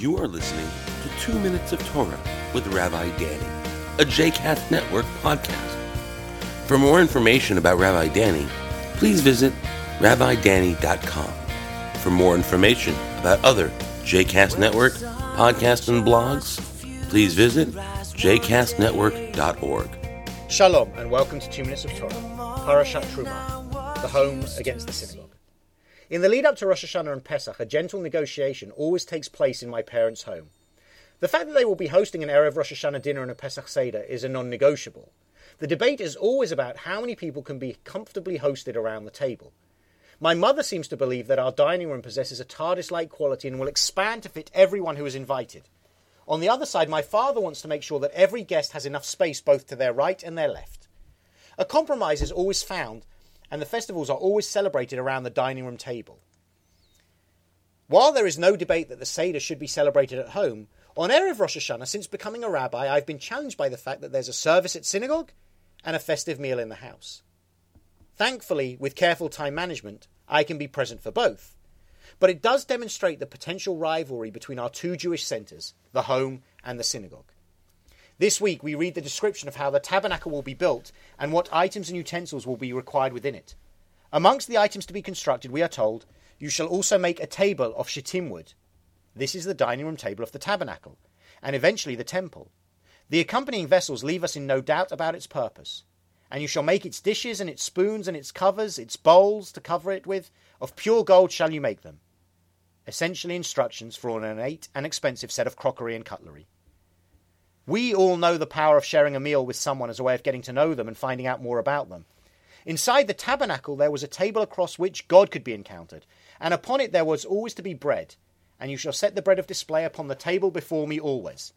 You are listening to Two Minutes of Torah with Rabbi Danny, a JCast Network podcast. For more information about Rabbi Danny, please visit rabbidanny.com. For more information about other JCast Network podcasts and blogs, please visit jcastnetwork.org. Shalom and welcome to Two Minutes of Torah, Parashat Terumah, the home against the synagogue. In the lead up to Rosh Hashanah and Pesach, a gentle negotiation always takes place in my parents' home. The fact that they will be hosting an Erev Rosh Hashanah dinner and a Pesach Seder is a non negotiable. The debate is always about how many people can be comfortably hosted around the table. My mother seems to believe that our dining room possesses a TARDIS like quality and will expand to fit everyone who is invited. On the other side, my father wants to make sure that every guest has enough space both to their right and their left. A compromise is always found and the festivals are always celebrated around the dining room table. While there is no debate that the Seder should be celebrated at home, on Erev Rosh Hashanah, since becoming a rabbi, I've been challenged by the fact that there's a service at synagogue and a festive meal in the house. Thankfully, with careful time management, I can be present for both. But it does demonstrate the potential rivalry between our two Jewish centres, the home and the synagogue. This week, we read the description of how the tabernacle will be built and what items and utensils will be required within it. Amongst the items to be constructed, we are told, You shall also make a table of shittim wood. This is the dining room table of the tabernacle, and eventually the temple. The accompanying vessels leave us in no doubt about its purpose. And you shall make its dishes and its spoons and its covers, its bowls to cover it with, of pure gold shall you make them. Essentially instructions for an ornate and expensive set of crockery and cutlery. We all know the power of sharing a meal with someone as a way of getting to know them and finding out more about them. Inside the tabernacle there was a table across which God could be encountered, and upon it there was always to be bread, and you shall set the bread of display upon the table before me always.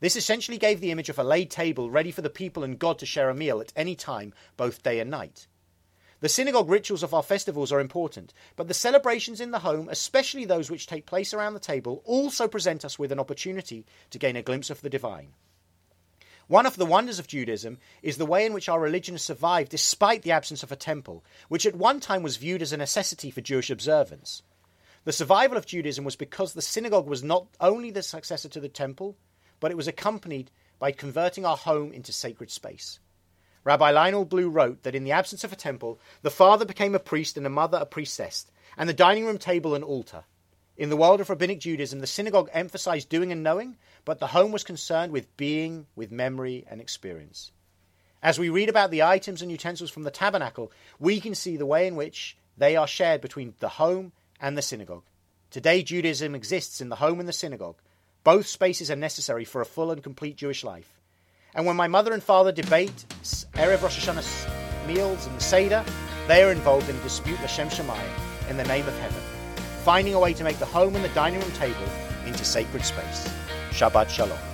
This essentially gave the image of a laid table ready for the people and God to share a meal at any time, both day and night. The synagogue rituals of our festivals are important, but the celebrations in the home, especially those which take place around the table, also present us with an opportunity to gain a glimpse of the divine. One of the wonders of Judaism is the way in which our religion has survived despite the absence of a temple, which at one time was viewed as a necessity for Jewish observance. The survival of Judaism was because the synagogue was not only the successor to the temple, but it was accompanied by converting our home into sacred space. Rabbi Lionel Blue wrote that in the absence of a temple, the father became a priest and the mother a priestess, and the dining room table an altar. In the world of rabbinic Judaism, the synagogue emphasized doing and knowing, but the home was concerned with being, with memory and experience. As we read about the items and utensils from the tabernacle, we can see the way in which they are shared between the home and the synagogue. Today, Judaism exists in the home and the synagogue. Both spaces are necessary for a full and complete Jewish life. And when my mother and father debate Erev Rosh Hashanah meals and the Seder, they are involved in a dispute L'Shem Shamayim in the name of heaven finding a way to make the home and the dining room table into sacred space. Shabbat Shalom.